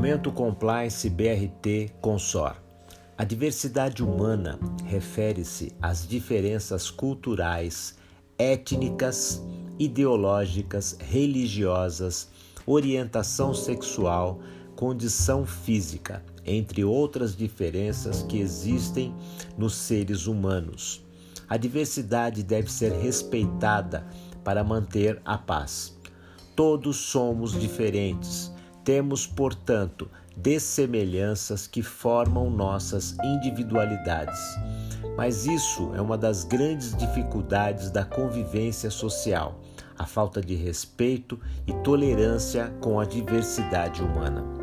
Momento Compliance BRT Consor. A diversidade humana refere-se às diferenças culturais, étnicas, ideológicas, religiosas, orientação sexual, condição física, entre outras diferenças que existem nos seres humanos. A diversidade deve ser respeitada para manter a paz. Todos somos diferentes, temos, portanto, dessemelhanças que formam nossas individualidades. Mas isso é uma das grandes dificuldades da convivência social, a falta de respeito e tolerância com a diversidade humana.